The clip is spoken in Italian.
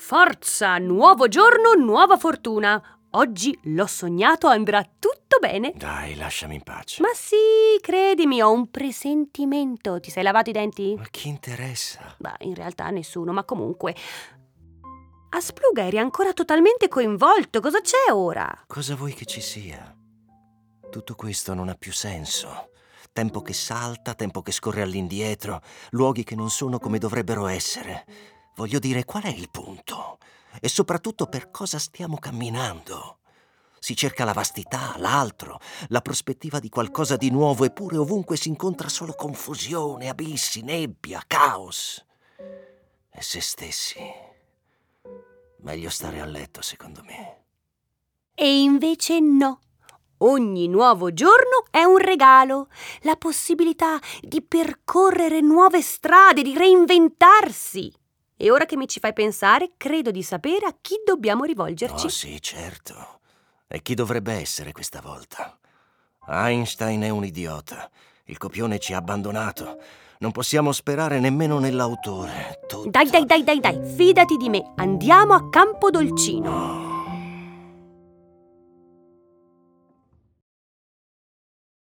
Forza, nuovo giorno, nuova fortuna. Oggi l'ho sognato, andrà tutto bene. Dai, lasciami in pace. Ma sì, credimi, ho un presentimento. Ti sei lavato i denti? Ma chi interessa? Beh, in realtà nessuno, ma comunque. A Spluga eri ancora totalmente coinvolto. Cosa c'è ora? Cosa vuoi che ci sia? Tutto questo non ha più senso. Tempo che salta, tempo che scorre all'indietro, luoghi che non sono come dovrebbero essere. Voglio dire, qual è il punto? E soprattutto per cosa stiamo camminando? Si cerca la vastità, l'altro, la prospettiva di qualcosa di nuovo, eppure ovunque si incontra solo confusione, abissi, nebbia, caos. E se stessi. Meglio stare a letto, secondo me. E invece no. Ogni nuovo giorno è un regalo, la possibilità di percorrere nuove strade, di reinventarsi. E ora che mi ci fai pensare, credo di sapere a chi dobbiamo rivolgerci. Oh sì, certo. E chi dovrebbe essere questa volta? Einstein è un idiota. Il copione ci ha abbandonato. Non possiamo sperare nemmeno nell'autore. Tutto... Dai, dai, dai, dai, dai, fidati di me. Andiamo a Campodolcino. No.